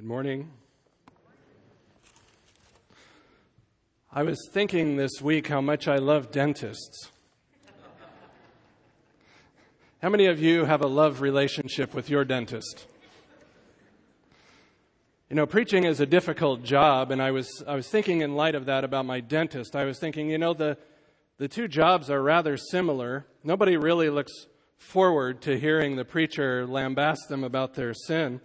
Good morning. I was thinking this week how much I love dentists. How many of you have a love relationship with your dentist? You know, preaching is a difficult job, and I was, I was thinking in light of that about my dentist. I was thinking, you know, the, the two jobs are rather similar. Nobody really looks forward to hearing the preacher lambast them about their sin.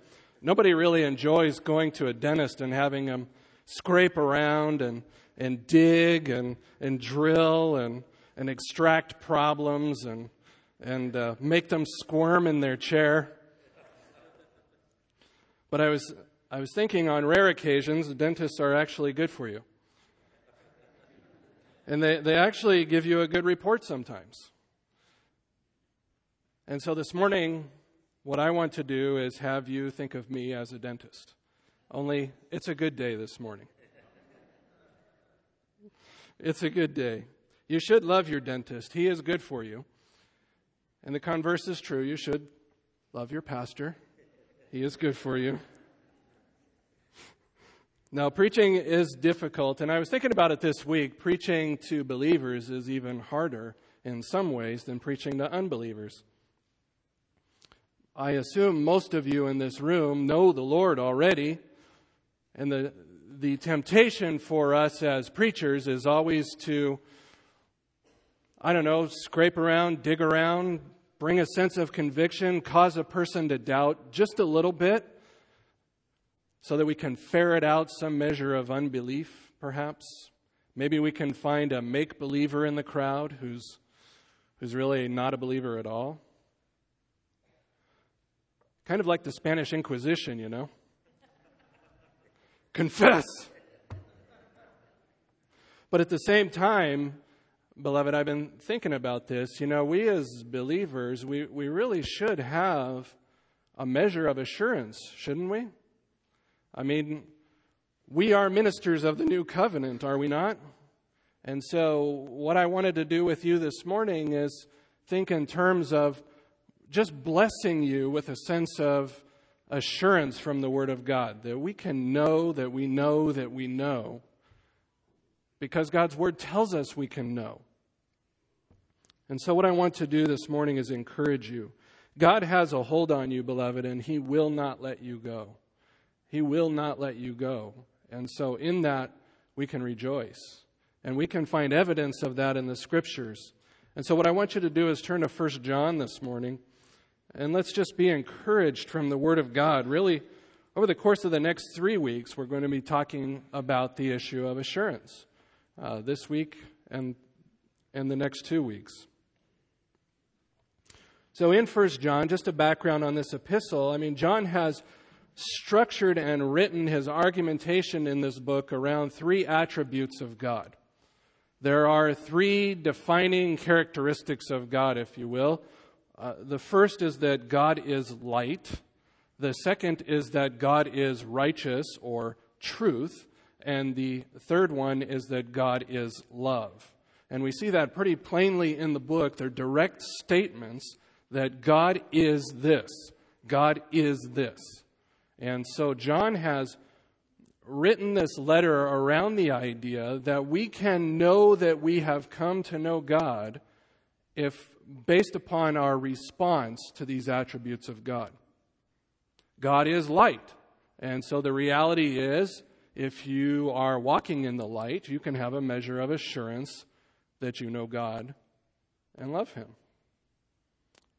Nobody really enjoys going to a dentist and having them scrape around and, and dig and, and drill and, and extract problems and, and uh, make them squirm in their chair. But I was, I was thinking on rare occasions, dentists are actually good for you. And they, they actually give you a good report sometimes. And so this morning, what I want to do is have you think of me as a dentist. Only it's a good day this morning. It's a good day. You should love your dentist, he is good for you. And the converse is true. You should love your pastor, he is good for you. Now, preaching is difficult, and I was thinking about it this week. Preaching to believers is even harder in some ways than preaching to unbelievers. I assume most of you in this room know the Lord already. And the, the temptation for us as preachers is always to, I don't know, scrape around, dig around, bring a sense of conviction, cause a person to doubt just a little bit so that we can ferret out some measure of unbelief, perhaps. Maybe we can find a make believer in the crowd who's, who's really not a believer at all. Kind of like the Spanish Inquisition, you know? Confess! But at the same time, beloved, I've been thinking about this. You know, we as believers, we, we really should have a measure of assurance, shouldn't we? I mean, we are ministers of the new covenant, are we not? And so, what I wanted to do with you this morning is think in terms of just blessing you with a sense of assurance from the Word of God that we can know that we know that we know because God's Word tells us we can know. And so, what I want to do this morning is encourage you. God has a hold on you, beloved, and He will not let you go. He will not let you go. And so, in that, we can rejoice. And we can find evidence of that in the Scriptures. And so, what I want you to do is turn to 1 John this morning. And let's just be encouraged from the Word of God. Really, over the course of the next three weeks, we're going to be talking about the issue of assurance uh, this week and, and the next two weeks. So, in First John, just a background on this epistle, I mean, John has structured and written his argumentation in this book around three attributes of God. There are three defining characteristics of God, if you will. Uh, the first is that God is light. The second is that God is righteous or truth. And the third one is that God is love. And we see that pretty plainly in the book. They're direct statements that God is this. God is this. And so John has written this letter around the idea that we can know that we have come to know God if based upon our response to these attributes of God. God is light. And so the reality is, if you are walking in the light, you can have a measure of assurance that you know God and love Him.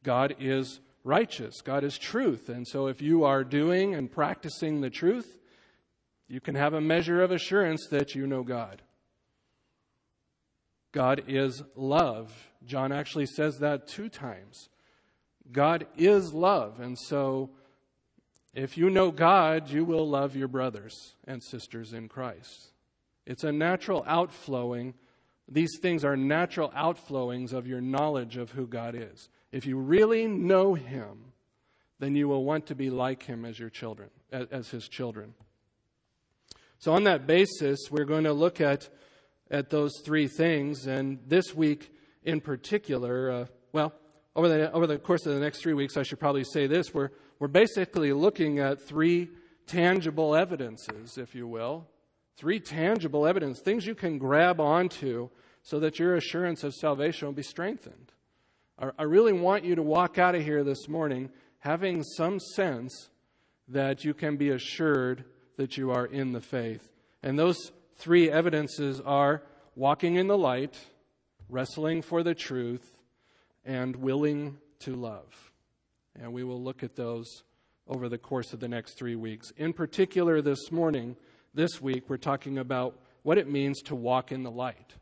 God is righteous, God is truth. And so if you are doing and practicing the truth, you can have a measure of assurance that you know God. God is love. John actually says that two times. God is love. And so, if you know God, you will love your brothers and sisters in Christ. It's a natural outflowing. These things are natural outflowings of your knowledge of who God is. If you really know Him, then you will want to be like Him as your children, as His children. So, on that basis, we're going to look at at those three things. And this week in particular, uh, well, over the, over the course of the next three weeks, I should probably say this. We're, we're basically looking at three tangible evidences, if you will. Three tangible evidence, things you can grab onto so that your assurance of salvation will be strengthened. I really want you to walk out of here this morning having some sense that you can be assured that you are in the faith. And those three evidences are walking in the light, wrestling for the truth, and willing to love. And we will look at those over the course of the next three weeks. In particular, this morning, this week, we're talking about what it means to walk in the light.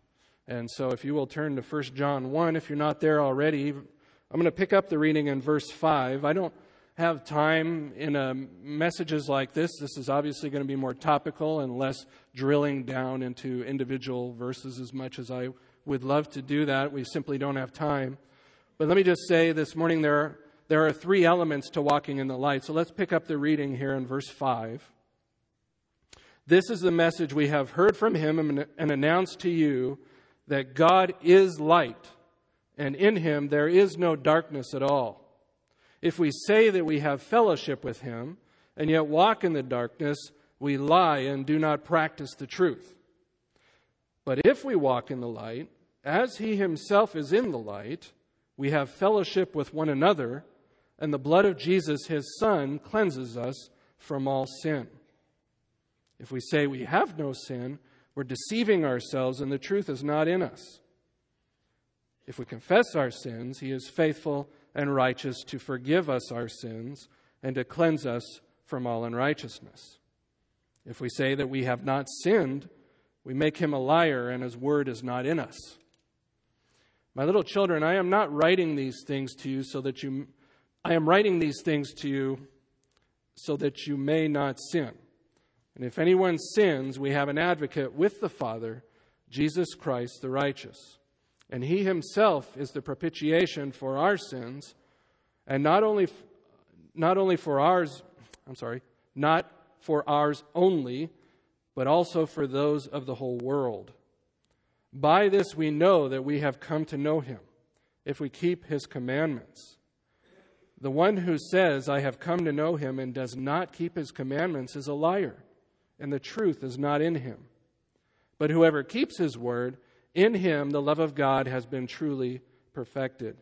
And so, if you will turn to 1 John 1, if you're not there already, I'm going to pick up the reading in verse 5. I don't have time in a, messages like this. This is obviously going to be more topical and less drilling down into individual verses as much as I would love to do that. We simply don't have time. But let me just say this morning there are, there are three elements to walking in the light. So let's pick up the reading here in verse 5. This is the message we have heard from him and announced to you that God is light, and in him there is no darkness at all. If we say that we have fellowship with him and yet walk in the darkness, we lie and do not practice the truth. But if we walk in the light, as he himself is in the light, we have fellowship with one another, and the blood of Jesus, his Son, cleanses us from all sin. If we say we have no sin, we're deceiving ourselves, and the truth is not in us. If we confess our sins, he is faithful and righteous to forgive us our sins and to cleanse us from all unrighteousness. If we say that we have not sinned, we make him a liar and his word is not in us. My little children, I am not writing these things to you so that you I am writing these things to you so that you may not sin. And if anyone sins, we have an advocate with the Father, Jesus Christ the righteous. And he himself is the propitiation for our sins, and not only, not only for ours, I'm sorry, not for ours only, but also for those of the whole world. By this we know that we have come to know him, if we keep his commandments. The one who says, I have come to know him, and does not keep his commandments is a liar, and the truth is not in him. But whoever keeps his word, in him, the love of God has been truly perfected.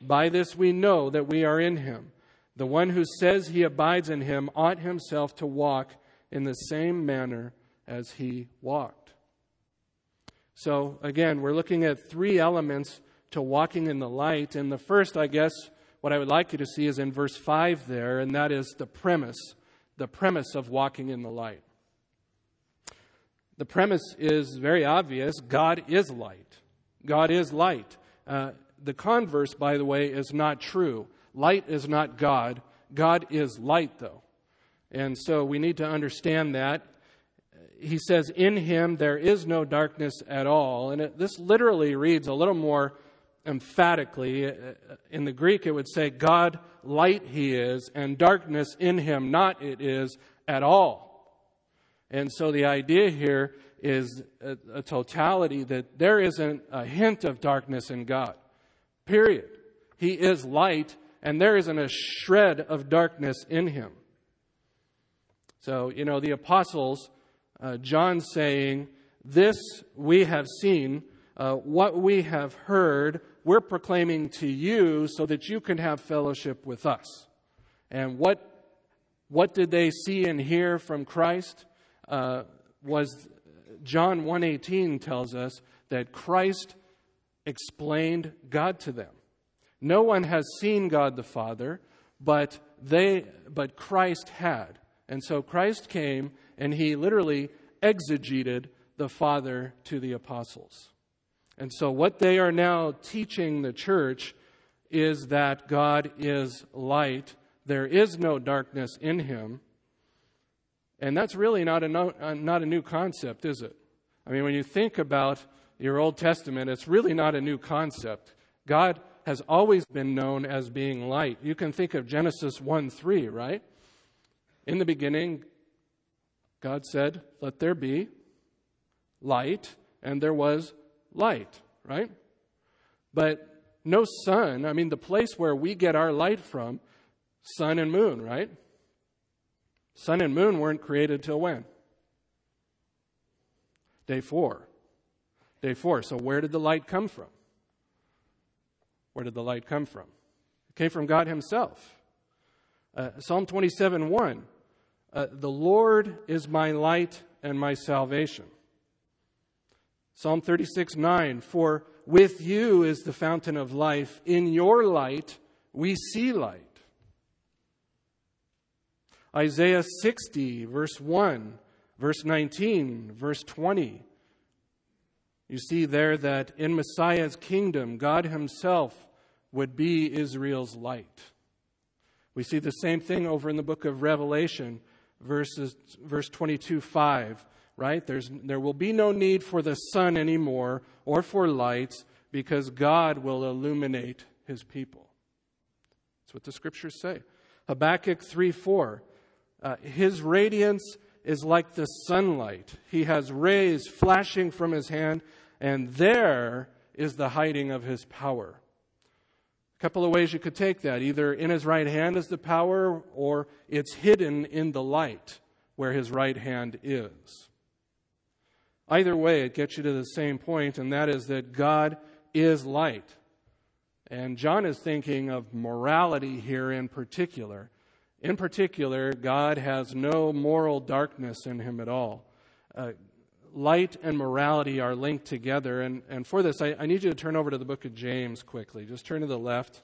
By this we know that we are in him. The one who says he abides in him ought himself to walk in the same manner as he walked. So, again, we're looking at three elements to walking in the light. And the first, I guess, what I would like you to see is in verse 5 there, and that is the premise, the premise of walking in the light. The premise is very obvious God is light. God is light. Uh, the converse, by the way, is not true. Light is not God. God is light, though. And so we need to understand that. He says, In him there is no darkness at all. And it, this literally reads a little more emphatically. Uh, in the Greek, it would say, God light he is, and darkness in him not it is at all. And so the idea here is a, a, totality that there isn't a hint of darkness in God. Period. He is light, and there isn't a shred of darkness in him. So, you know, the apostles, uh, John saying, This we have seen, uh, what we have heard, we're proclaiming to you so that you can have fellowship with us. And what, what did they see and hear from Christ? uh, was John 1:18 tells us that Christ explained God to them. No one has seen God the Father, but they but Christ had. And so Christ came and he literally exegeted the Father to the apostles. And so what they are now teaching the church is that God is light. There is no darkness in him. And that's really not a, no, uh, not a new concept, is it? I mean, when you think about your Old Testament, it's really not a new concept. God has always been known as being light. You can think of Genesis 1 3, right? In the beginning, God said, Let there be light, and there was light, right? But no sun, I mean, the place where we get our light from, sun and moon, right? Sun and moon weren't created till when? Day four. Day four. So where did the light come from? Where did the light come from? It came from God Himself. Uh, Psalm 27 1. Uh, the Lord is my light and my salvation. Psalm 36 9. For with you is the fountain of life. In your light we see light. Isaiah 60, verse 1, verse 19, verse 20. You see there that in Messiah's kingdom, God Himself would be Israel's light. We see the same thing over in the book of Revelation, verses, verse 22 5, right? There's, there will be no need for the sun anymore or for lights because God will illuminate His people. That's what the scriptures say. Habakkuk 3 4. Uh, his radiance is like the sunlight. He has rays flashing from his hand, and there is the hiding of his power. A couple of ways you could take that. Either in his right hand is the power, or it's hidden in the light where his right hand is. Either way, it gets you to the same point, and that is that God is light. And John is thinking of morality here in particular. In particular, God has no moral darkness in him at all. Uh, light and morality are linked together. And, and for this, I, I need you to turn over to the book of James quickly. Just turn to the left.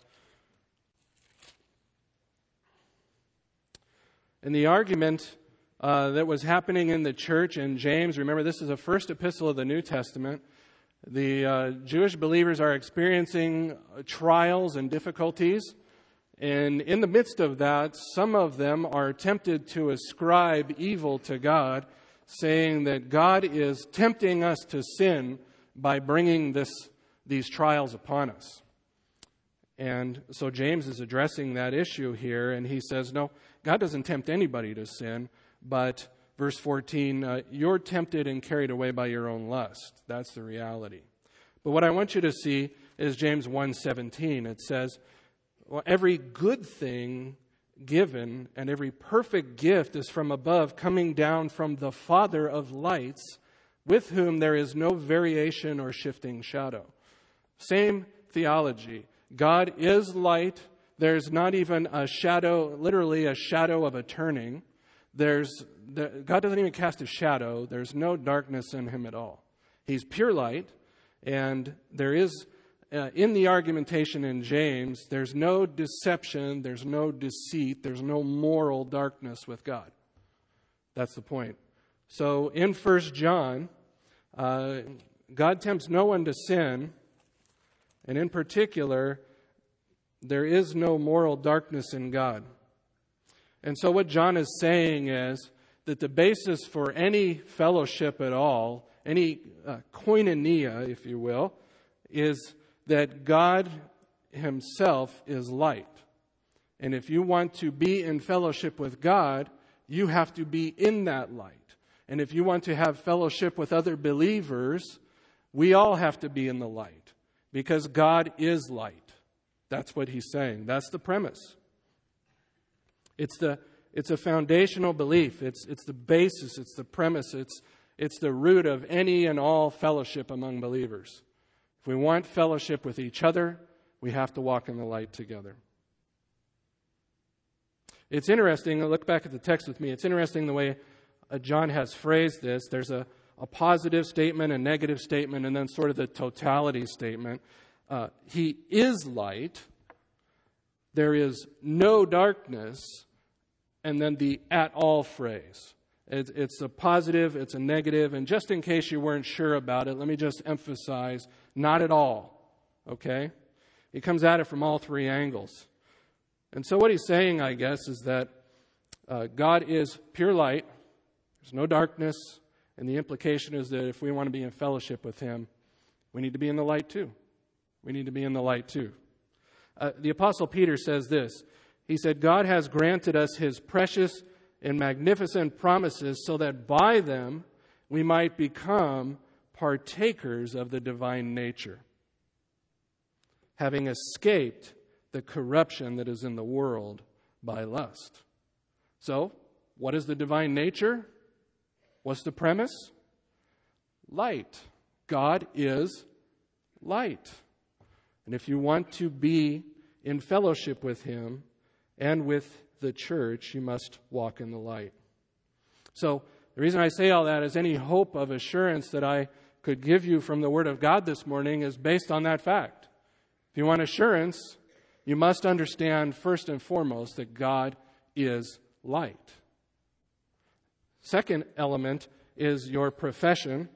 And the argument uh, that was happening in the church in James, remember, this is the first epistle of the New Testament. The uh, Jewish believers are experiencing trials and difficulties. And in the midst of that, some of them are tempted to ascribe evil to God, saying that God is tempting us to sin by bringing this, these trials upon us. And so James is addressing that issue here, and he says, No, God doesn't tempt anybody to sin, but verse 14, uh, you're tempted and carried away by your own lust. That's the reality. But what I want you to see is James 1:17. It says, well, every good thing given and every perfect gift is from above, coming down from the Father of lights, with whom there is no variation or shifting shadow. Same theology. God is light. There's not even a shadow, literally a shadow of a turning. There's, the, God doesn't even cast a shadow. There's no darkness in him at all. He's pure light, and there is uh, in the argumentation in James, there's no deception, there's no deceit, there's no moral darkness with God. That's the point. So in 1 John, uh, God tempts no one to sin, and in particular, there is no moral darkness in God. And so, what John is saying is that the basis for any fellowship at all, any uh, koinonia, if you will, is that God Himself is light. And if you want to be in fellowship with God, you have to be in that light. And if you want to have fellowship with other believers, we all have to be in the light because God is light. That's what he's saying. That's the premise. It's, the, it's a foundational belief, it's, it's the basis, it's the premise, it's, it's the root of any and all fellowship among believers. If we want fellowship with each other, we have to walk in the light together. It's interesting, look back at the text with me. It's interesting the way uh, John has phrased this. There's a, a positive statement, a negative statement, and then sort of the totality statement. Uh, he is light, there is no darkness, and then the at all phrase. It's a positive, it's a negative, and just in case you weren't sure about it, let me just emphasize not at all. Okay? He comes at it from all three angles. And so, what he's saying, I guess, is that uh, God is pure light, there's no darkness, and the implication is that if we want to be in fellowship with Him, we need to be in the light too. We need to be in the light too. Uh, the Apostle Peter says this He said, God has granted us His precious and magnificent promises so that by them we might become partakers of the divine nature, having escaped the corruption that is in the world by lust. So, what is the divine nature? What's the premise? Light. God is light. And if you want to be in fellowship with Him and with the church, you must walk in the light. So, the reason I say all that is any hope of assurance that I could give you from the Word of God this morning is based on that fact. If you want assurance, you must understand first and foremost that God is light. Second element is your profession.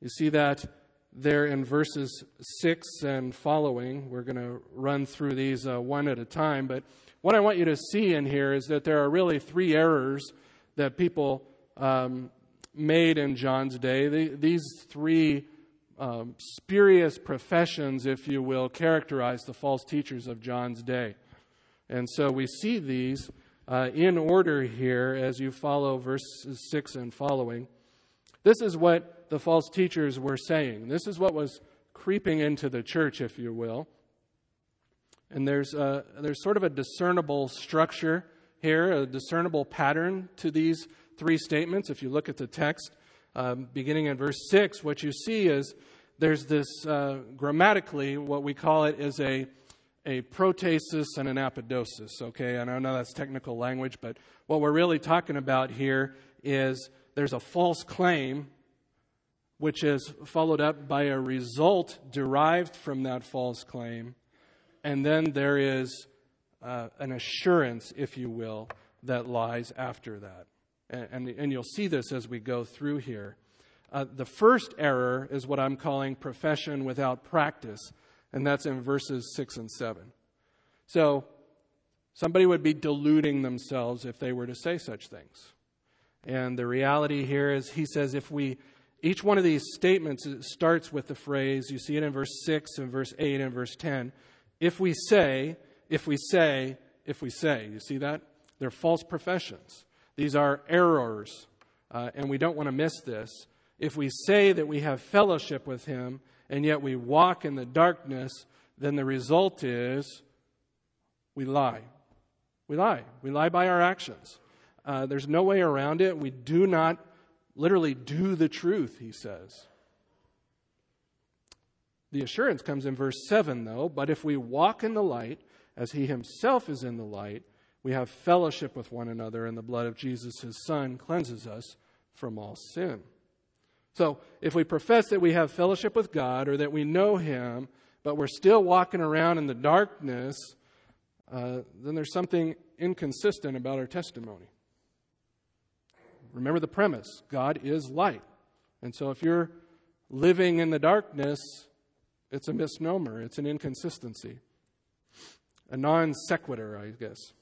You see that there in verses 6 and following. We're going to run through these uh, one at a time. But what I want you to see in here is that there are really three errors that people um, made in John's day. The, these three um, spurious professions, if you will, characterize the false teachers of John's day. And so we see these uh, in order here as you follow verses 6 and following. This is what the false teachers were saying. This is what was creeping into the church, if you will. And there's, a, there's sort of a discernible structure here, a discernible pattern to these three statements. If you look at the text, um, beginning in verse 6, what you see is there's this uh, grammatically, what we call it is a, a protasis and an apodosis. Okay, and I know that's technical language, but what we're really talking about here is there's a false claim which is followed up by a result derived from that false claim, and then there is uh, an assurance, if you will, that lies after that and, and, you'll see this as we go through here. Uh, the first error is what I'm calling profession without practice, and that's in verses 6 and 7. So, somebody would be deluding themselves if they were to say such things. And the reality here is, he says, if we, each one of these statements starts with the phrase, you see it in verse 6 and verse 8 and verse 10. If we say, if we say, if we say, you see that? They're false professions. These are errors, uh, and we don't want to miss this. If we say that we have fellowship with Him, and yet we walk in the darkness, then the result is we lie. We lie. We lie by our actions. Uh, there's no way around it. We do not literally do the truth, he says. The assurance comes in verse 7, though. But if we walk in the light, as he himself is in the light, we have fellowship with one another, and the blood of Jesus, his Son, cleanses us from all sin. So, if we profess that we have fellowship with God or that we know him, but we're still walking around in the darkness, uh, then there's something inconsistent about our testimony. Remember the premise God is light. And so, if you're living in the darkness, it's a misnomer, it's an inconsistency, a non sequitur, I guess.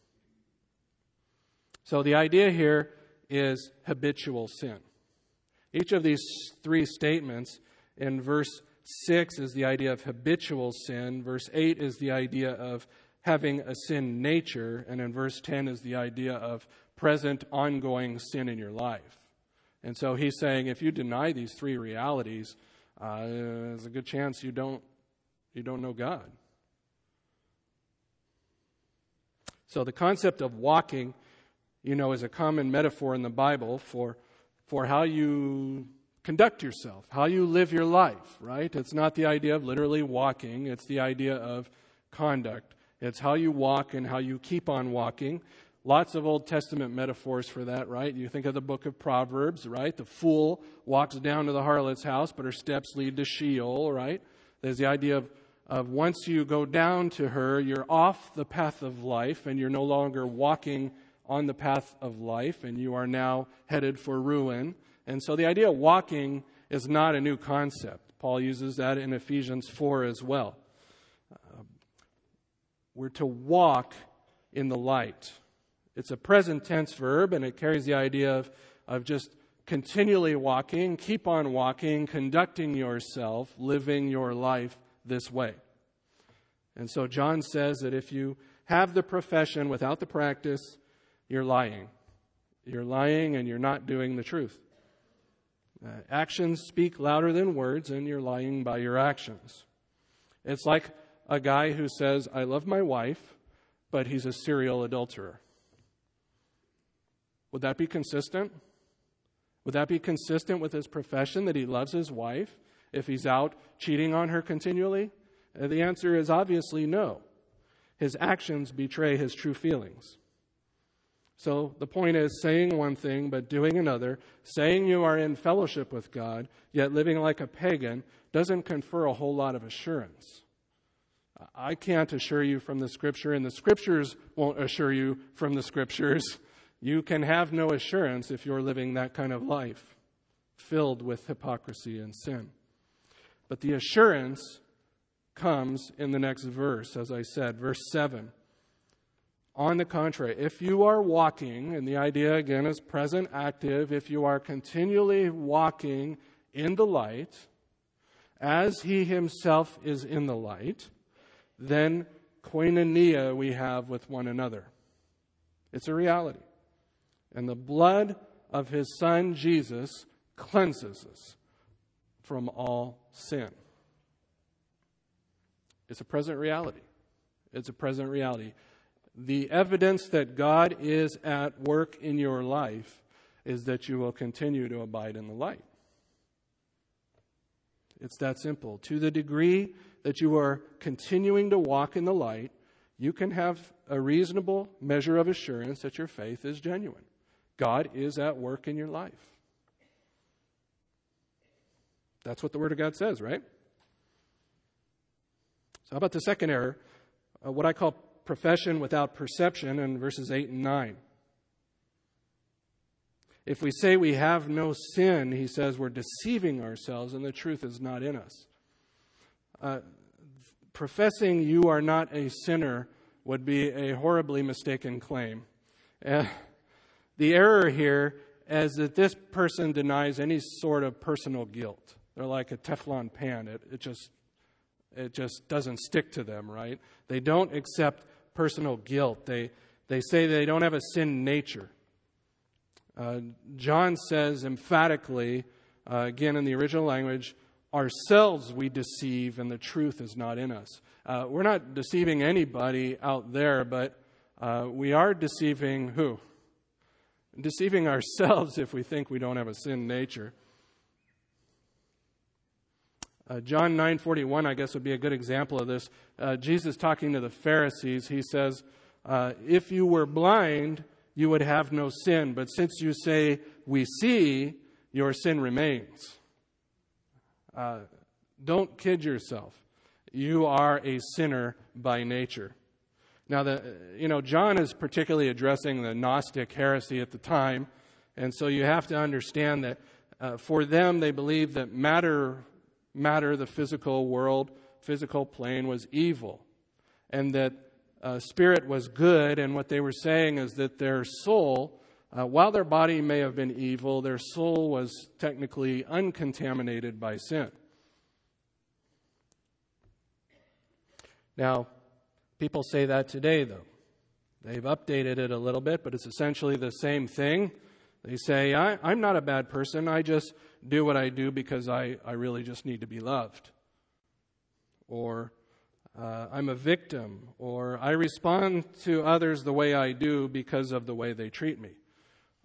So the idea here is habitual sin. Each of these three statements in verse 6 is the idea of habitual sin, verse 8 is the idea of having a sin nature, and in verse 10 is the idea of present, ongoing sin in your life. And so he's saying if you deny these three realities, uh, there's a good chance you don't, you don't know God. So the concept of walking you know, is a common metaphor in the Bible for, for how you conduct yourself, how you live your life, right? It's not the idea of literally walking, it's the idea of conduct. It's how you walk and how you keep on walking. Lots of Old Testament metaphors for that, right? You think of the book of Proverbs, right? The fool walks down to the harlot's house, but her steps lead to Sheol, right? There's the idea of, of once you go down to her, you're off the path of life and you're no longer walking on the path of life and you are now headed for ruin. And so the idea of walking is not a new concept. Paul uses that in Ephesians 4 as well. Uh, we're to walk in the light. It's a present tense verb and it carries the idea of, of just continually walking, keep on walking, conducting yourself, living your life this way. And so John says that if you have the profession without the practice, you're lying. You're lying and you're not doing the truth. Uh, actions speak louder than words, and you're lying by your actions. It's like a guy who says, I love my wife, but he's a serial adulterer. Would that be consistent? Would that be consistent with his profession that he loves his wife if he's out cheating on her continually? Uh, the answer is obviously no. His actions betray his true feelings. So the point is saying one thing but doing another, saying you are in fellowship with God, yet living like a pagan, doesn't confer a whole lot of assurance. I can't assure you from the scripture, and the scriptures won't assure you from the scriptures. You can have no assurance if you're living that kind of life, filled with hypocrisy and sin. But the assurance comes in the next verse, as I said, verse 7. On the contrary, if you are walking, and the idea again is present active, if you are continually walking in the light, as he himself is in the light, then koinonia we have with one another. It's a reality. And the blood of his son Jesus cleanses us from all sin. It's a present reality. It's a present reality. The evidence that God is at work in your life is that you will continue to abide in the light. It's that simple. To the degree that you are continuing to walk in the light, you can have a reasonable measure of assurance that your faith is genuine. God is at work in your life. That's what the Word of God says, right? So, how about the second error? Uh, what I call profession without perception in verses 8 and 9. If we say we have no sin, he says we're deceiving ourselves and the truth is not in us. Uh, professing you are not a sinner would be a horribly mistaken claim. Uh, the error here is that this person denies any sort of personal guilt. They're like a Teflon pan. It, it just it just doesn't stick to them, right? They don't accept personal guilt. They, they say they don't have a sin nature. Uh, John says emphatically, uh, again in the original language, ourselves we deceive and the truth is not in us. Uh, we're not deceiving anybody out there, but uh, we are deceiving who? Deceiving ourselves if we think we don't have a sin nature. Uh, John 9:41, I guess, would be a good example of this. Uh, Jesus talking to the Pharisees, he says, uh, "If you were blind, you would have no sin, but since you say we see, your sin remains." Uh, don't kid yourself. You are a sinner by nature. Now, the, you know, John is particularly addressing the Gnostic heresy at the time, and so you have to understand that uh, for them, they believed that matter matter, the physical world, physical plane, was evil, and that uh, spirit was good. And what they were saying is that their soul, uh, while their body may have been evil, their soul was technically uncontaminated by sin. Now, people say that today, though. They've updated it a little bit, but it's essentially the same thing. They say, I, am not a bad person. I just do what I do because I, I really just need to be loved. Or uh, I'm a victim. Or I respond to others the way I do because of the way they treat me.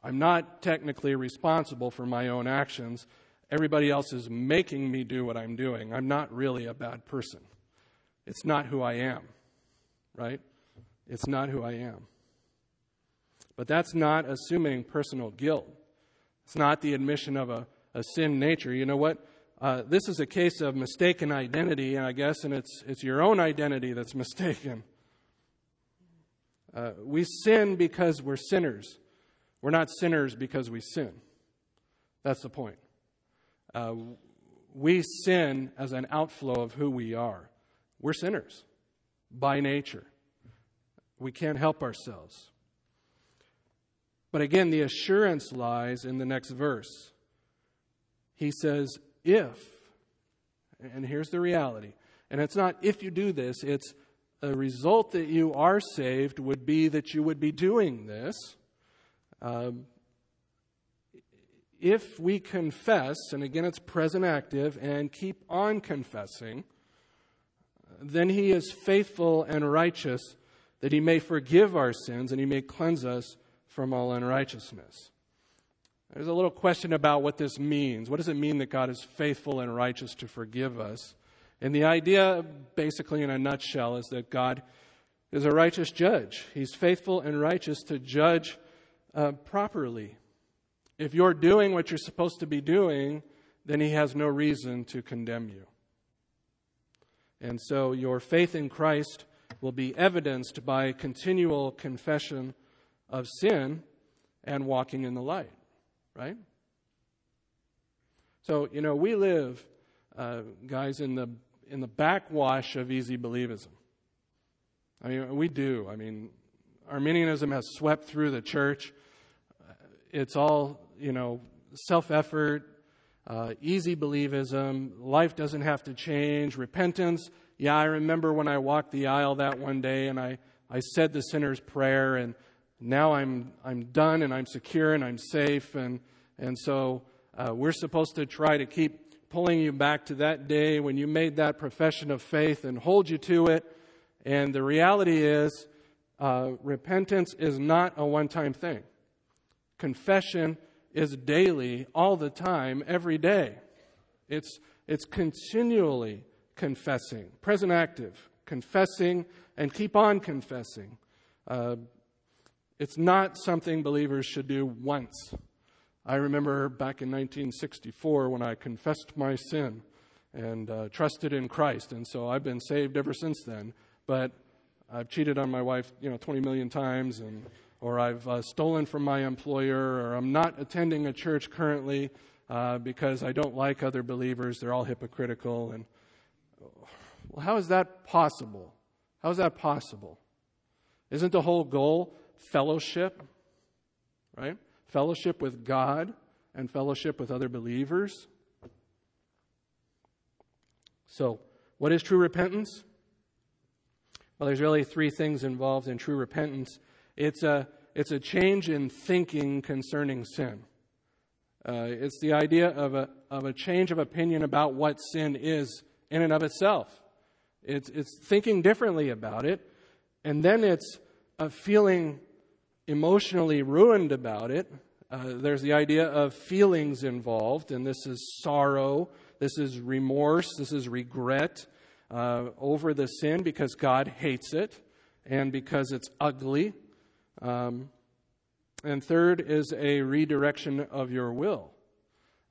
I'm not technically responsible for my own actions. Everybody else is making me do what I'm doing. I'm not really a bad person. It's not who I am, right? It's not who I am. But that's not assuming personal guilt. It's not the admission of a, a sin nature. You know what? Uh, this is a case of mistaken identity, I guess, and it's, it's your own identity that's mistaken. Uh, we sin because we're sinners. We're not sinners because we sin. That's the point. Uh, we sin as an outflow of who we are. We're sinners by nature. We can't help ourselves. But again, the assurance lies in the next verse. He says, if, and here's the reality. And it's not if you do this, it's a result that you are saved would be that you would be doing this. Um, if we confess, and again it's present active, and keep on confessing, then he is faithful and righteous that he may forgive our sins and he may cleanse us from all unrighteousness. There's a little question about what this means. What does it mean that God is faithful and righteous to forgive us? And the idea, basically in a nutshell, is that God is a righteous judge. He's faithful and righteous to judge uh, properly. If you're doing what you're supposed to be doing, then He has no reason to condemn you. And so your faith in Christ will be evidenced by continual confession of sin and walking in the light right? So, you know, we live, uh, guys, in the, in the backwash of easy believism. I mean, we do. I mean, Arminianism has swept through the church. It's all, you know, self effort, uh, easy believism. Life doesn't have to change. Repentance. Yeah, I remember when I walked the aisle that one day and I, I said the sinner's prayer and now I'm, I'm done and I'm secure and I'm safe. And, and so uh, we're supposed to try to keep pulling you back to that day when you made that profession of faith and hold you to it. And the reality is, uh, repentance is not a one time thing. Confession is daily, all the time, every day. It's, it's continually confessing, present active, confessing, and keep on confessing. Uh, it's not something believers should do once. I remember back in 1964 when I confessed my sin and uh, trusted in Christ, and so I've been saved ever since then. But I've cheated on my wife, you know, 20 million times, and or I've uh, stolen from my employer, or I'm not attending a church currently uh, because I don't like other believers. They're all hypocritical, and well, how is that possible? How is that possible? Isn't the whole goal fellowship, right? Fellowship with God and fellowship with other believers. So, what is true repentance? Well, there's really three things involved in true repentance. It's a, it's a change in thinking concerning sin. Uh, it's the idea of a, of a change of opinion about what sin is in and of itself. It's, it's thinking differently about it, and then it's a feeling emotionally ruined about it. Uh, there's the idea of feelings involved, and this is sorrow, this is remorse, this is regret uh, over the sin because God hates it and because it's ugly. Um, and third is a redirection of your will.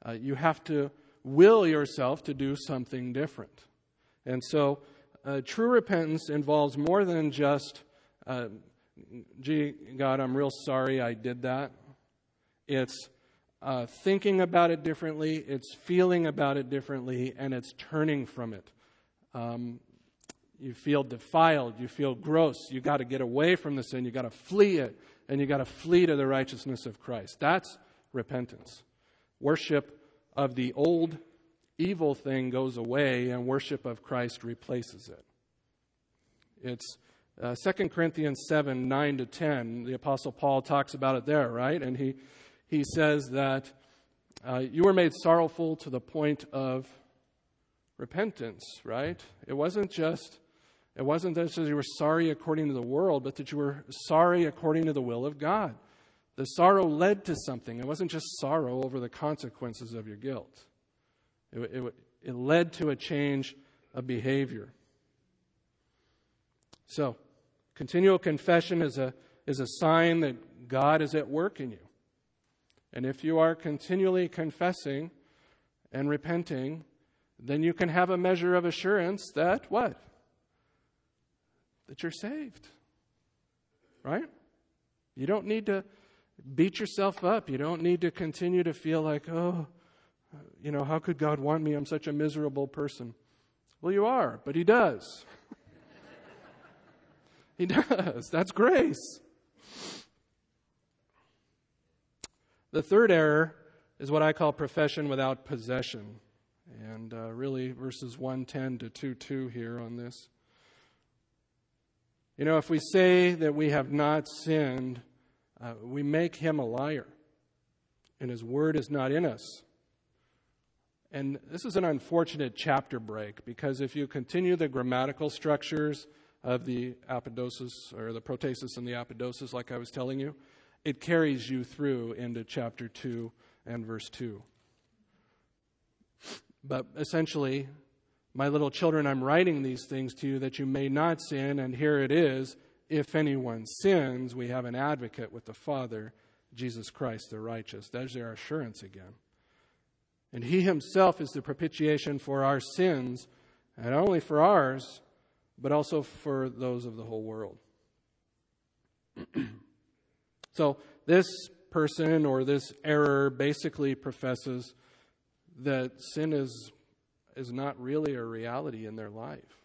Uh, you have to will yourself to do something different. And so, uh, true repentance involves more than just uh, gee, God, I'm real sorry I did that. It's uh, thinking about it differently, it's feeling about it differently, and it's turning from it. Um, you feel defiled, you feel gross, you got to get away from the sin, you got to flee it, and you got to flee to the righteousness of Christ. That's repentance. Worship of the old evil thing goes away, and worship of Christ replaces it. It's uh, 2 Corinthians 7 9 to 10, the Apostle Paul talks about it there, right? And he, he says that uh, you were made sorrowful to the point of repentance, right? It wasn't just. It wasn't that you were sorry according to the world, but that you were sorry according to the will of God. The sorrow led to something. It wasn't just sorrow over the consequences of your guilt, it, it, it led to a change of behavior. So, continual confession is a, is a sign that God is at work in you. And if you are continually confessing and repenting, then you can have a measure of assurance that what? That you're saved. Right? You don't need to beat yourself up. You don't need to continue to feel like, oh, you know, how could God want me? I'm such a miserable person. Well, you are, but He does. He does. That's grace. The third error is what I call profession without possession. And uh, really, verses 110 to 2 2 here on this. You know, if we say that we have not sinned, uh, we make him a liar, and his word is not in us. And this is an unfortunate chapter break because if you continue the grammatical structures, of the apodosis or the protasis and the apodosis, like I was telling you. it carries you through into chapter 2 and verse 2. But essentially, my little children, I'm writing these things to you that you may not sin, and here it is. If anyone sins, we have an advocate with the Father, Jesus Christ the righteous. There's our assurance again. And he himself is the propitiation for our sins, and only for ours, but also for those of the whole world. so, this person or this error basically professes that sin is, is not really a reality in their life.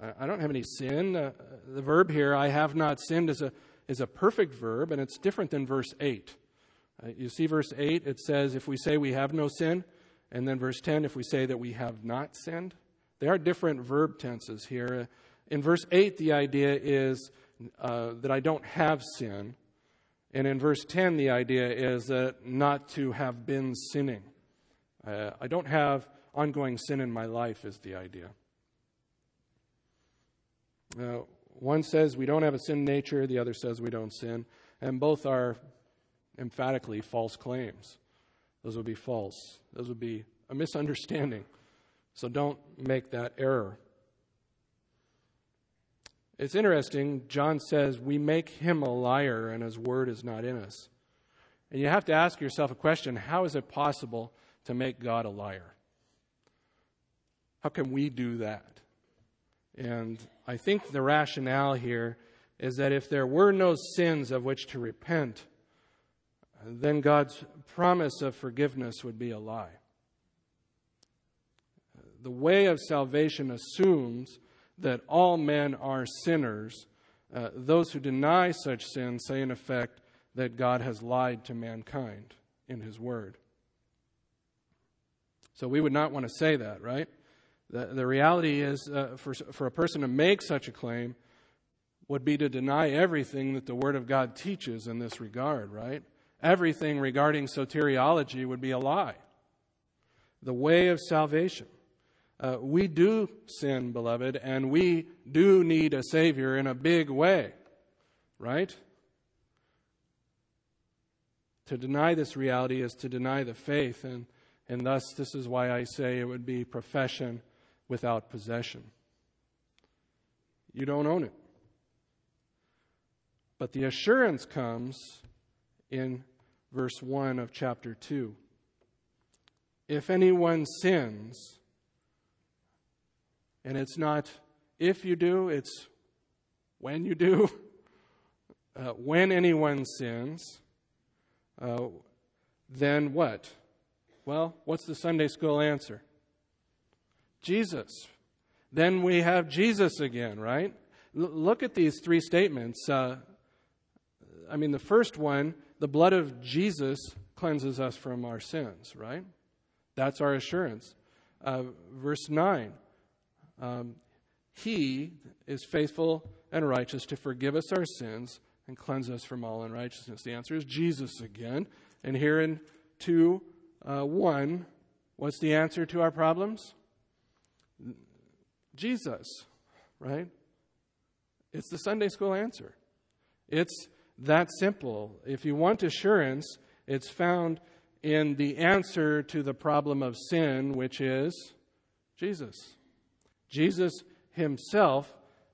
I, I don't have any sin. Uh, the verb here, I have not sinned, is a, is a perfect verb, and it's different than verse 8. Uh, you see, verse 8, it says, if we say we have no sin, and then verse 10, if we say that we have not sinned. There are different verb tenses here. In verse 8, the idea is uh, that I don't have sin. And in verse 10, the idea is that not to have been sinning. Uh, I don't have ongoing sin in my life, is the idea. Uh, one says we don't have a sin nature, the other says we don't sin, and both are emphatically false claims. Those would be false. Those would be a misunderstanding. So don't make that error. It's interesting, John says, we make him a liar and his word is not in us. And you have to ask yourself a question how is it possible to make God a liar? How can we do that? And I think the rationale here is that if there were no sins of which to repent, then God's promise of forgiveness would be a lie. The way of salvation assumes that all men are sinners. Uh, those who deny such sin say, in effect, that God has lied to mankind in His Word. So we would not want to say that, right? The, the reality is, uh, for, for a person to make such a claim, would be to deny everything that the Word of God teaches in this regard, right? Everything regarding soteriology would be a lie. The way of salvation. Uh, we do sin, beloved, and we do need a Savior in a big way, right? To deny this reality is to deny the faith, and, and thus, this is why I say it would be profession without possession. You don't own it. But the assurance comes in verse 1 of chapter 2. If anyone sins, and it's not if you do, it's when you do. Uh, when anyone sins, uh, then what? Well, what's the Sunday school answer? Jesus. Then we have Jesus again, right? L- look at these three statements. Uh, I mean, the first one, the blood of Jesus cleanses us from our sins, right? That's our assurance. Uh, verse 9, um, he is faithful and righteous to forgive us our sins and cleanse us from all unrighteousness. The answer is Jesus again. And here in 2 uh, 1, what's the answer to our problems? Jesus, right? It's the Sunday school answer. It's that simple. If you want assurance, it's found in the answer to the problem of sin, which is Jesus. Jesus himself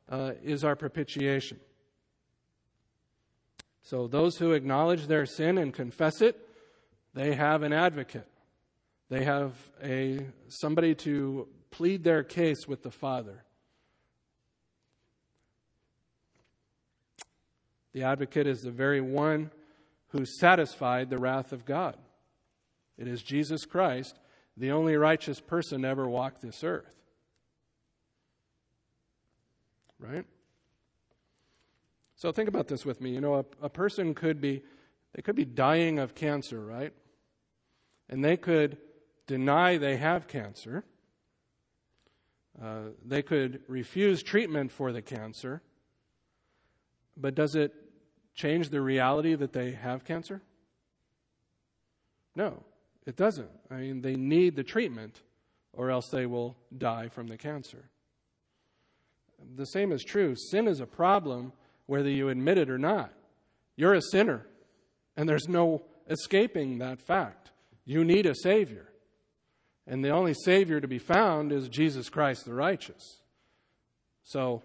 uh, is our propitiation. So those who acknowledge their sin and confess it, they have an advocate. They have a somebody to plead their case with the Father. The advocate is the very one who satisfied the wrath of God. It is Jesus Christ, the only righteous person ever walked this earth right? So think about this with me. You know, a, a person could be they could be dying of cancer, right? And they could deny they have cancer. Uh, they could refuse treatment for the cancer. But does it change the reality that they have cancer? No, it doesn't. I mean, they need the treatment or else they will die from the cancer the same is true. Sin is a problem whether you admit it or not. You're a sinner, and there's no escaping that fact. You need a Savior. And the only Savior to be found is Jesus Christ the righteous. So,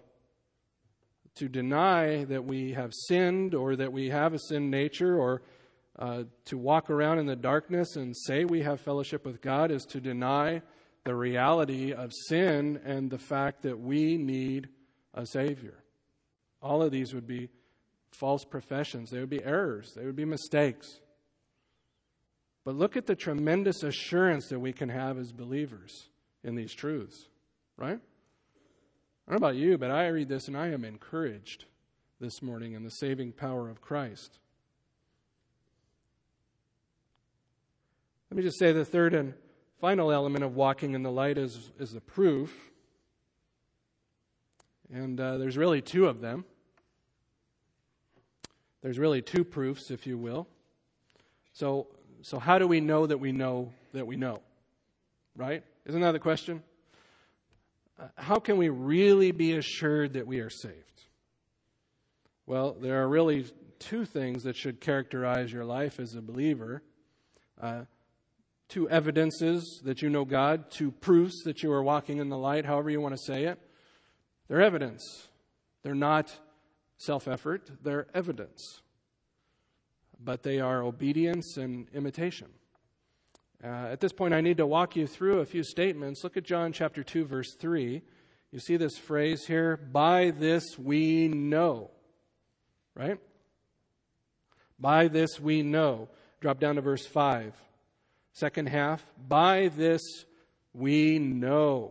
to deny that we have sinned or that we have a sin nature or uh, to walk around in the darkness and say we have fellowship with God is to deny the reality of sin and the fact that we need a Savior. All of these would be false professions, they would be errors, they would be mistakes. But look at the tremendous assurance that we can have as believers in these truths, right? I don't know about you, but I read this and I am encouraged this morning in the saving power of Christ. Let me just say the third and final element of walking in the light is, is the proof. And uh, there's really two of them. There's really two proofs, if you will. So, so how do we know that we know that we know? Right? Isn't that the question? Uh, how can we really be assured that we are saved? Well, there are really two things that should characterize your life as a believer. Uh, two evidences that you know God, two proofs that you are walking in the light, however you want to say it. They're evidence. They're not self effort, they're evidence. But they are obedience and imitation. Uh, at this point, I need to walk you through a few statements. Look at John chapter 2, verse 3. You see this phrase here, by this we know. Right? By this we know. Drop down to verse 5. Second half, by this we know.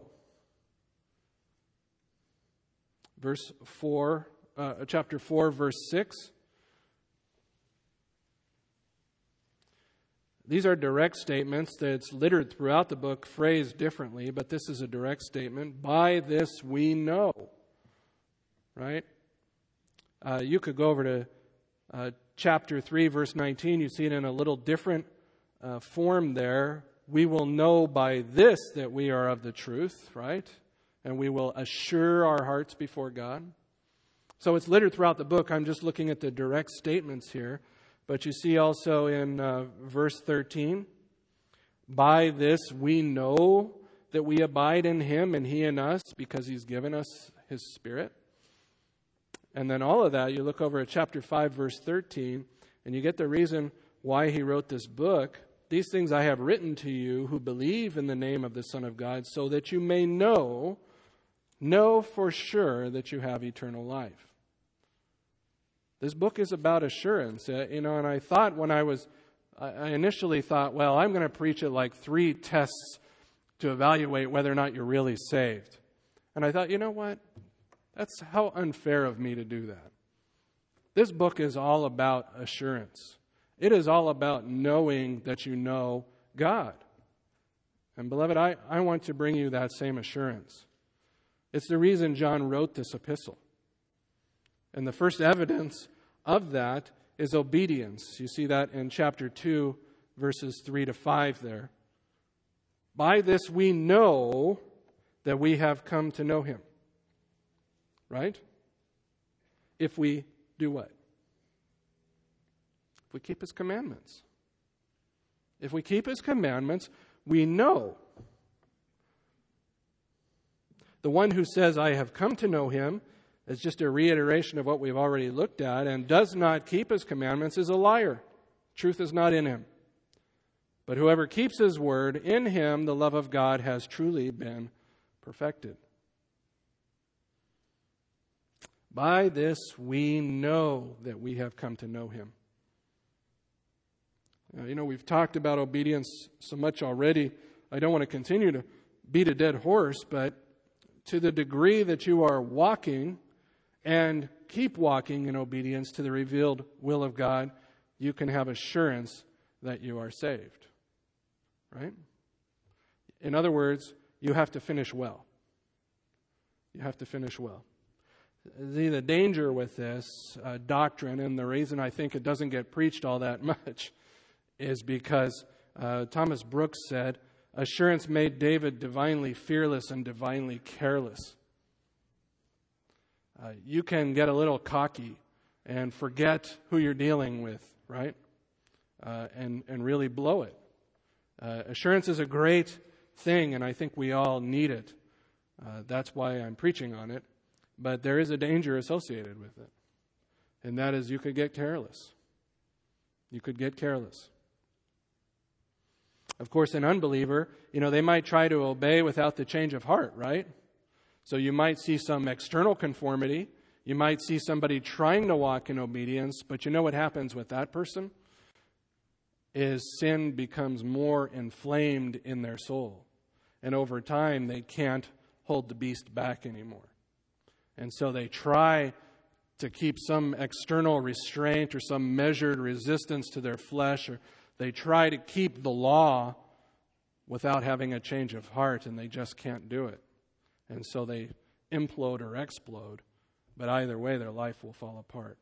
Verse 4, uh, chapter 4, verse 6. These are direct statements that's littered throughout the book, phrased differently, but this is a direct statement. By this we know. Right? Uh, you could go over to uh, chapter 3, verse 19. You see it in a little different uh, form there, we will know by this that we are of the truth, right? And we will assure our hearts before God. So it's littered throughout the book. I'm just looking at the direct statements here. But you see also in uh, verse 13, by this we know that we abide in him and he in us because he's given us his spirit. And then all of that, you look over at chapter 5, verse 13, and you get the reason why he wrote this book. These things I have written to you who believe in the name of the Son of God, so that you may know, know for sure that you have eternal life. This book is about assurance, uh, you know, and I thought when I was, I initially thought, well, I'm going to preach it like three tests to evaluate whether or not you're really saved. And I thought, you know what? That's how unfair of me to do that. This book is all about assurance. It is all about knowing that you know God. And, beloved, I, I want to bring you that same assurance. It's the reason John wrote this epistle. And the first evidence of that is obedience. You see that in chapter 2, verses 3 to 5 there. By this we know that we have come to know him. Right? If we do what? If we keep his commandments. If we keep his commandments, we know. The one who says, I have come to know him, is just a reiteration of what we've already looked at, and does not keep his commandments is a liar. Truth is not in him. But whoever keeps his word, in him the love of God has truly been perfected. By this we know that we have come to know him. Uh, you know, we've talked about obedience so much already. I don't want to continue to beat a dead horse, but to the degree that you are walking and keep walking in obedience to the revealed will of God, you can have assurance that you are saved. Right? In other words, you have to finish well. You have to finish well. See, the danger with this uh, doctrine, and the reason I think it doesn't get preached all that much, is because uh, Thomas Brooks said, Assurance made David divinely fearless and divinely careless. Uh, you can get a little cocky and forget who you're dealing with, right? Uh, and, and really blow it. Uh, assurance is a great thing, and I think we all need it. Uh, that's why I'm preaching on it. But there is a danger associated with it, and that is you could get careless. You could get careless. Of course, an unbeliever, you know, they might try to obey without the change of heart, right? So you might see some external conformity. You might see somebody trying to walk in obedience, but you know what happens with that person? Is sin becomes more inflamed in their soul. And over time, they can't hold the beast back anymore. And so they try to keep some external restraint or some measured resistance to their flesh, or they try to keep the law without having a change of heart, and they just can't do it. And so they implode or explode, but either way, their life will fall apart.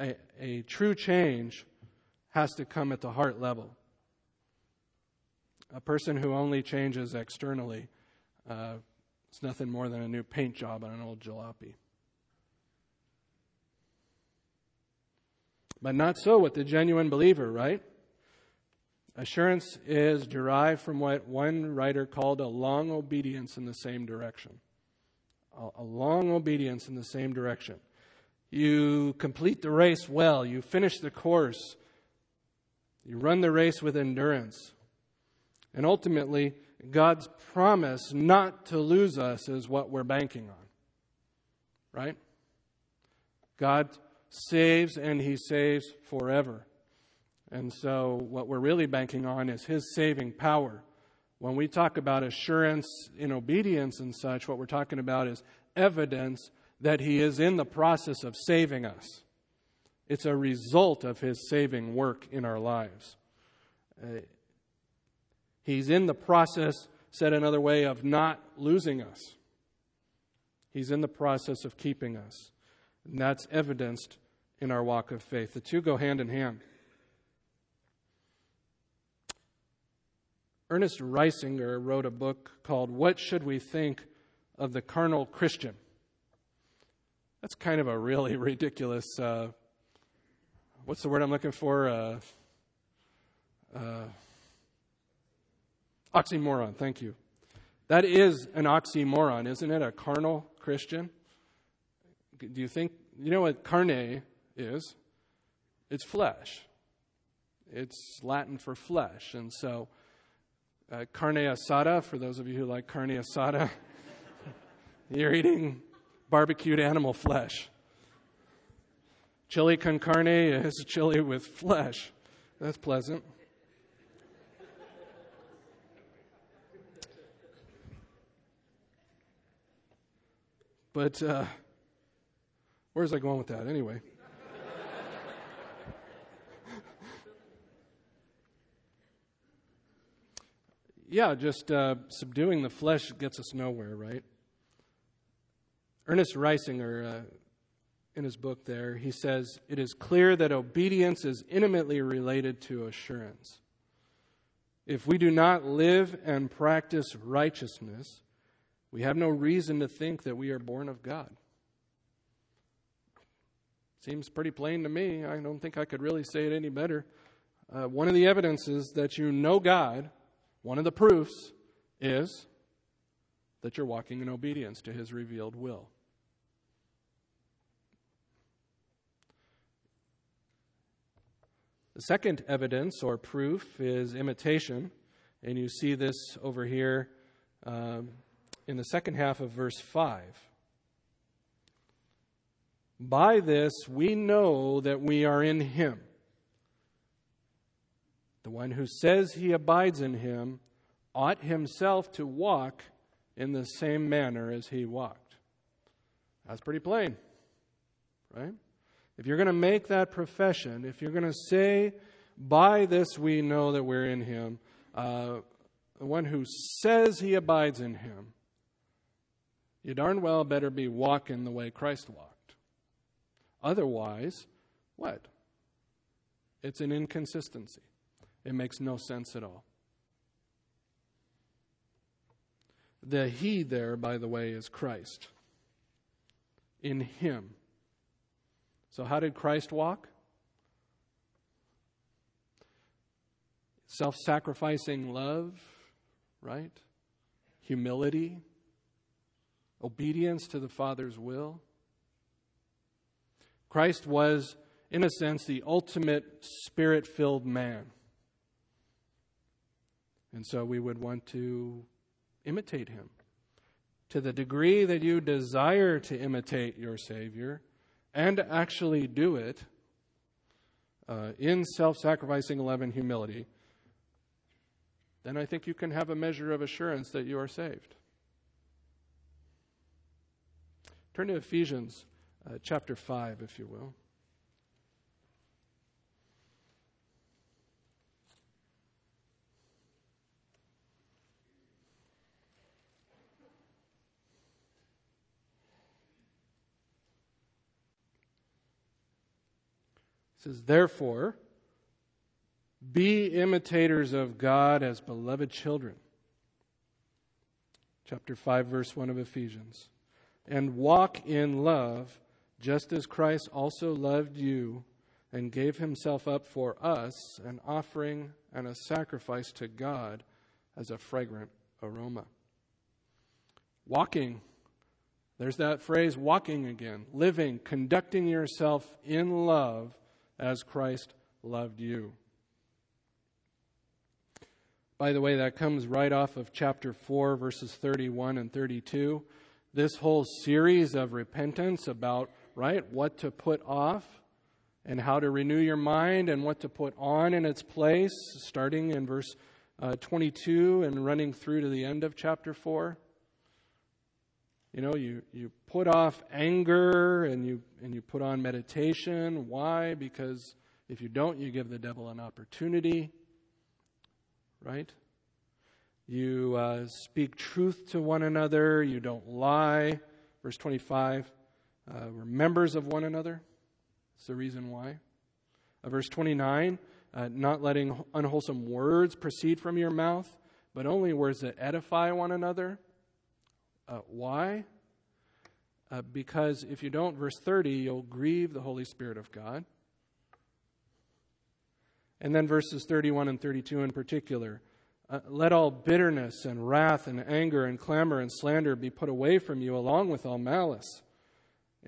A, a true change has to come at the heart level. A person who only changes externally uh, is nothing more than a new paint job on an old jalopy. But not so with the genuine believer, right? Assurance is derived from what one writer called a long obedience in the same direction. A, long obedience in the same direction. You complete the race well, you finish the course, you run the race with endurance. And ultimately, God's promise not to lose us is what we're banking on. Right? God saves and he saves forever. And so, what we're really banking on is his saving power. When we talk about assurance in obedience and such, what we're talking about is evidence that he is in the process of saving us. It's a result of his saving work in our lives. Uh, he's in the process, said another way, of not losing us. He's in the process of keeping us. And that's evidenced in our walk of faith. The two go hand in hand. Ernest Reisinger wrote a book called What Should We Think of the Carnal Christian? That's kind of a really ridiculous, uh, what's the word I'm looking for? Uh, uh, oxymoron, thank you. That is an oxymoron, isn't it? A carnal Christian? Do you think, you know what carne is? It's flesh. It's Latin for flesh. And so, uh, carne asada, for those of you who like carne asada, you're eating barbecued animal flesh. Chili con carne is chili with flesh. That's pleasant. But uh, where's I going with that anyway? yeah, just uh, subduing the flesh gets us nowhere, right? Ernest Reisinger, uh, in his book there, he says, It is clear that obedience is intimately related to assurance. If we do not live and practice righteousness, we have no reason to think that we are born of God. Seems pretty plain to me. I don't think I could really say it any better. Uh, one of the evidences that you know God, one of the proofs, is that you're walking in obedience to His revealed will. The second evidence or proof is imitation, and you see this over here um, in the second half of verse 5. By this we know that we are in Him. The one who says he abides in Him ought himself to walk in the same manner as He walked. That's pretty plain, right? If you're going to make that profession, if you're going to say, by this we know that we're in Him, uh, the one who says he abides in Him, you darn well better be walking the way Christ walked. Otherwise, what? It's an inconsistency. It makes no sense at all. The He there, by the way, is Christ. In Him So, how did Christ walk? Self sacrificing love, right? Humility, obedience to the Father's will. Christ was, in a sense, the ultimate spirit filled man. And so we would want to imitate him. To the degree that you desire to imitate your Savior and actually do it uh, in self sacrificing love and humility, then I think you can have a measure of assurance that you are saved. Turn to Ephesians uh, chapter 5, if you will. It says, Therefore, be imitators of God as beloved children. Chapter 5, verse 1 of Ephesians. And walk in love, just as Christ also loved you and gave himself up for us, an offering and a sacrifice to God as a fragrant aroma. Walking, there's that phrase, walking again. Living, conducting yourself in love as Christ loved you. By the way, that comes right off of chapter 4, verses 31 and 32. This whole series of repentance about, right, what to put off and how to renew your mind and what to put on in its place, starting in verse uh, 22 and running through to the end of chapter 4. You know, you, you put off anger and you, and you put on meditation. Why? Because if you don't, you give the devil an opportunity right? You uh, speak truth to one another. You don't lie. Verse 25, uh, we're members of one another. That's the reason why. Uh, verse 29, uh, not letting unwholesome words proceed from your mouth, but only words that edify one another. Uh, why? Uh, because if you don't, verse 30, you'll grieve the Holy Spirit of God. And then verses 31 and 32 in particular. Uh, let all bitterness and wrath and anger and clamor and slander be put away from you, along with all malice.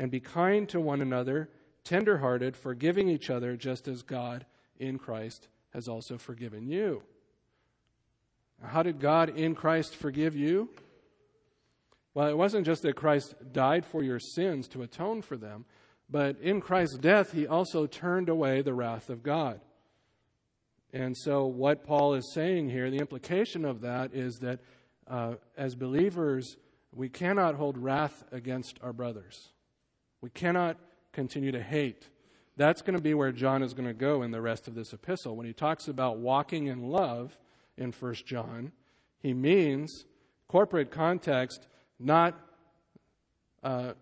And be kind to one another, tenderhearted, forgiving each other, just as God in Christ has also forgiven you. How did God in Christ forgive you? Well, it wasn't just that Christ died for your sins to atone for them, but in Christ's death, he also turned away the wrath of God. And so, what Paul is saying here, the implication of that is that uh, as believers, we cannot hold wrath against our brothers. We cannot continue to hate. That's going to be where John is going to go in the rest of this epistle. When he talks about walking in love in 1 John, he means corporate context, not. Uh,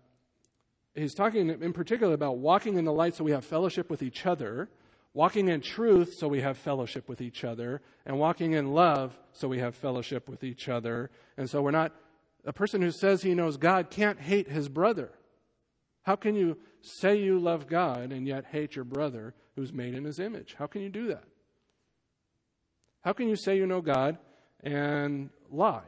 he's talking in particular about walking in the light so we have fellowship with each other walking in truth so we have fellowship with each other, and walking in love so we have fellowship with each other. And so we're not, a person who says he knows God can't hate his brother. How can you say you love God and yet hate your brother who's made in his image? How can you do that? How can you say you know God and lie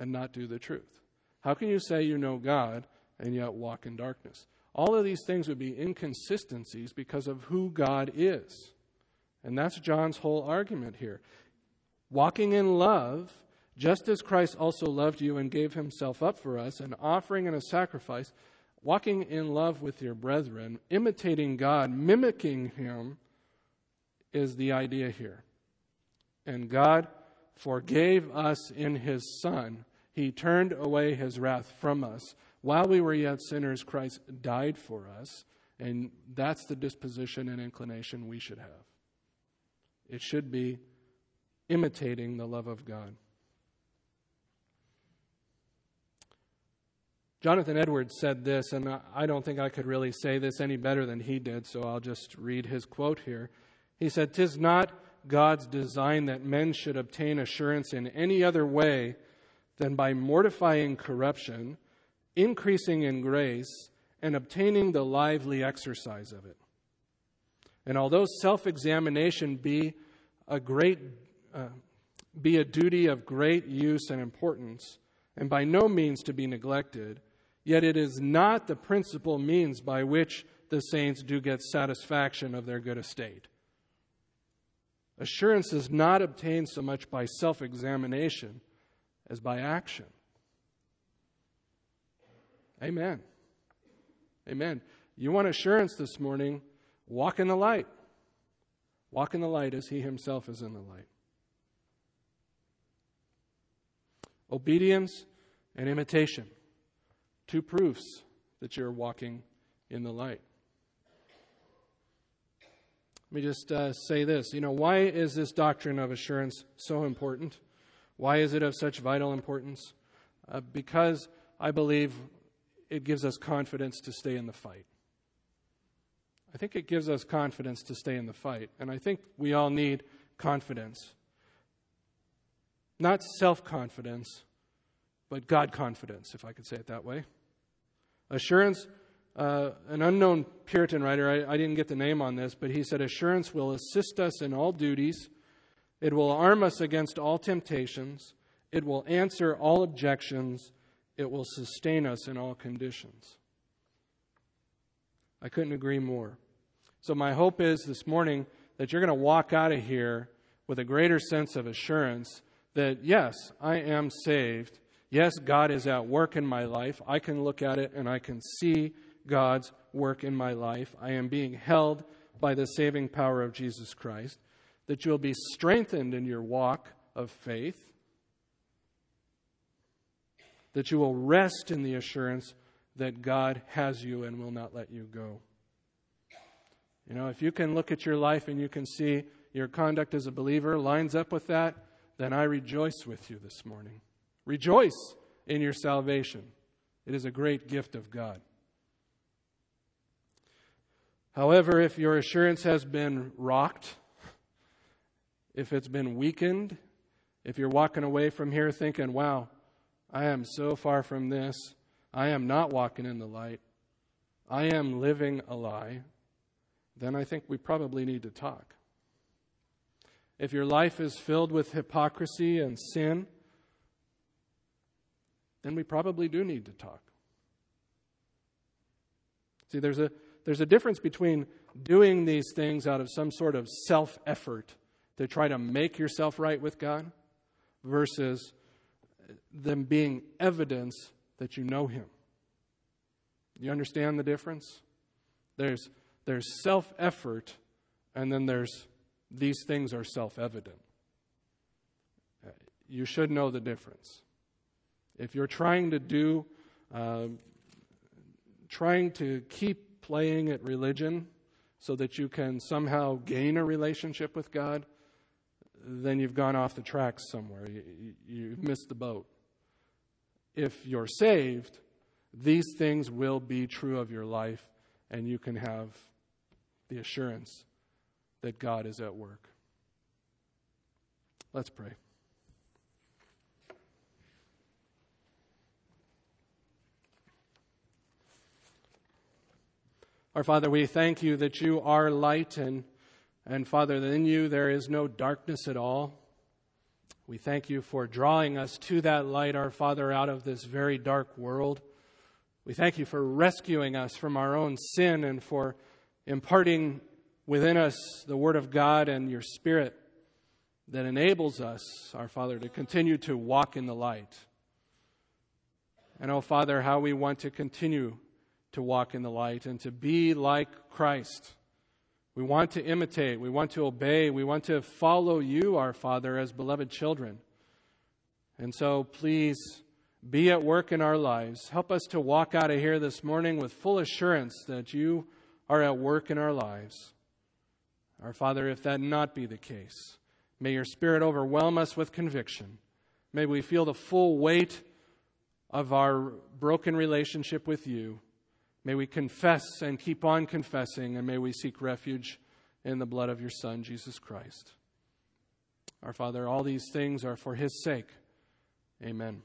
and not do the truth? How can you say you know God and yet walk in darkness? All of these things would be inconsistencies because of who God is. And that's John's whole argument here. Walking in love, just as Christ also loved you and gave himself up for us, an offering and a sacrifice, walking in love with your brethren, imitating God, mimicking him, is the idea here. And God forgave us in his Son. He turned away his wrath from us while we were yet sinners, Christ died for us, and that's the disposition and inclination we should have. It should be imitating the love of God. Jonathan Edwards said this, and I don't think I could really say this any better than he did, so I'll just read his quote here. He said, Tis not God's design that men should obtain assurance in any other way than by mortifying corruption increasing in grace, and obtaining the lively exercise of it. And although self examination be a great uh, be a duty of great use and importance, and by no means to be neglected, yet it is not the principal means by which the saints do get satisfaction of their good estate. Assurance is not obtained so much by self examination as by action. Amen. Amen. You want assurance this morning? Walk in the light. Walk in the light as He Himself is in the light. Obedience and imitation. Two proofs that you're walking in the light. Let me just uh, say this. You know, why is this doctrine of assurance so important? Why is it of such vital importance? Uh, because I believe it gives us confidence to stay in the fight. I think it gives us confidence to stay in the fight. And I think we all need confidence. Not self confidence, but God confidence, if I could say it that way. Assurance, uh, an unknown Puritan writer, I, I didn't get the name on this, but he said, Assurance will assist us in all duties, it will arm us against all temptations, it will answer all objections, it will sustain us in all conditions. I couldn't agree more. So, my hope is this morning that you're going to walk out of here with a greater sense of assurance that, yes, I am saved. Yes, God is at work in my life. I can look at it and I can see God's work in my life. I am being held by the saving power of Jesus Christ. That you'll be strengthened in your walk of faith that you will rest in the assurance that God has you and will not let you go. You know, if you can look at your life and you can see your conduct as a believer lines up with that, then I rejoice with you this morning. Rejoice in your salvation. It is a great gift of God. However, if your assurance has been rocked, if it's been weakened, if you're walking away from here thinking, wow, I am so far from this. I am not walking in the light. I am living a lie. Then I think we probably need to talk. If your life is filled with hypocrisy and sin, then we probably do need to talk. See, there's a, there's a difference between doing these things out of some sort of self effort to try to make yourself right with God versus them being evidence that you know Him. You understand the difference? There's, there's self effort, and then there's these things are self evident. You should know the difference. If you're trying to do, uh, trying to keep playing at religion so that you can somehow gain a relationship with God, then you've gone off the tracks somewhere. You, you, have missed the boat. If you're saved, these things will be true of your life, and you can have the assurance that God is at work. Let's pray. Our Father, we thank you that you are light and and Father, that in you there is no darkness at all. We thank you for drawing us to that light, our Father, out of this very dark world. We thank you for rescuing us from our own sin and for imparting within us the Word of God and your Spirit that enables us, our Father, to continue to walk in the light. And, oh, Father, how we want to continue to walk in the light and to be like Christ we want to imitate. We want to obey. We want to follow you, our Father, as beloved children. And so please be at work in our lives. Help us to walk out of here this morning with full assurance that you are at work in our lives. Our Father, if that not be the case, may your Spirit overwhelm us with conviction. May we feel the full weight of our broken relationship with you. May we confess and keep on confessing, and may we seek refuge in the blood of your Son, Jesus Christ. Our Father, all these things are for his sake. Amen.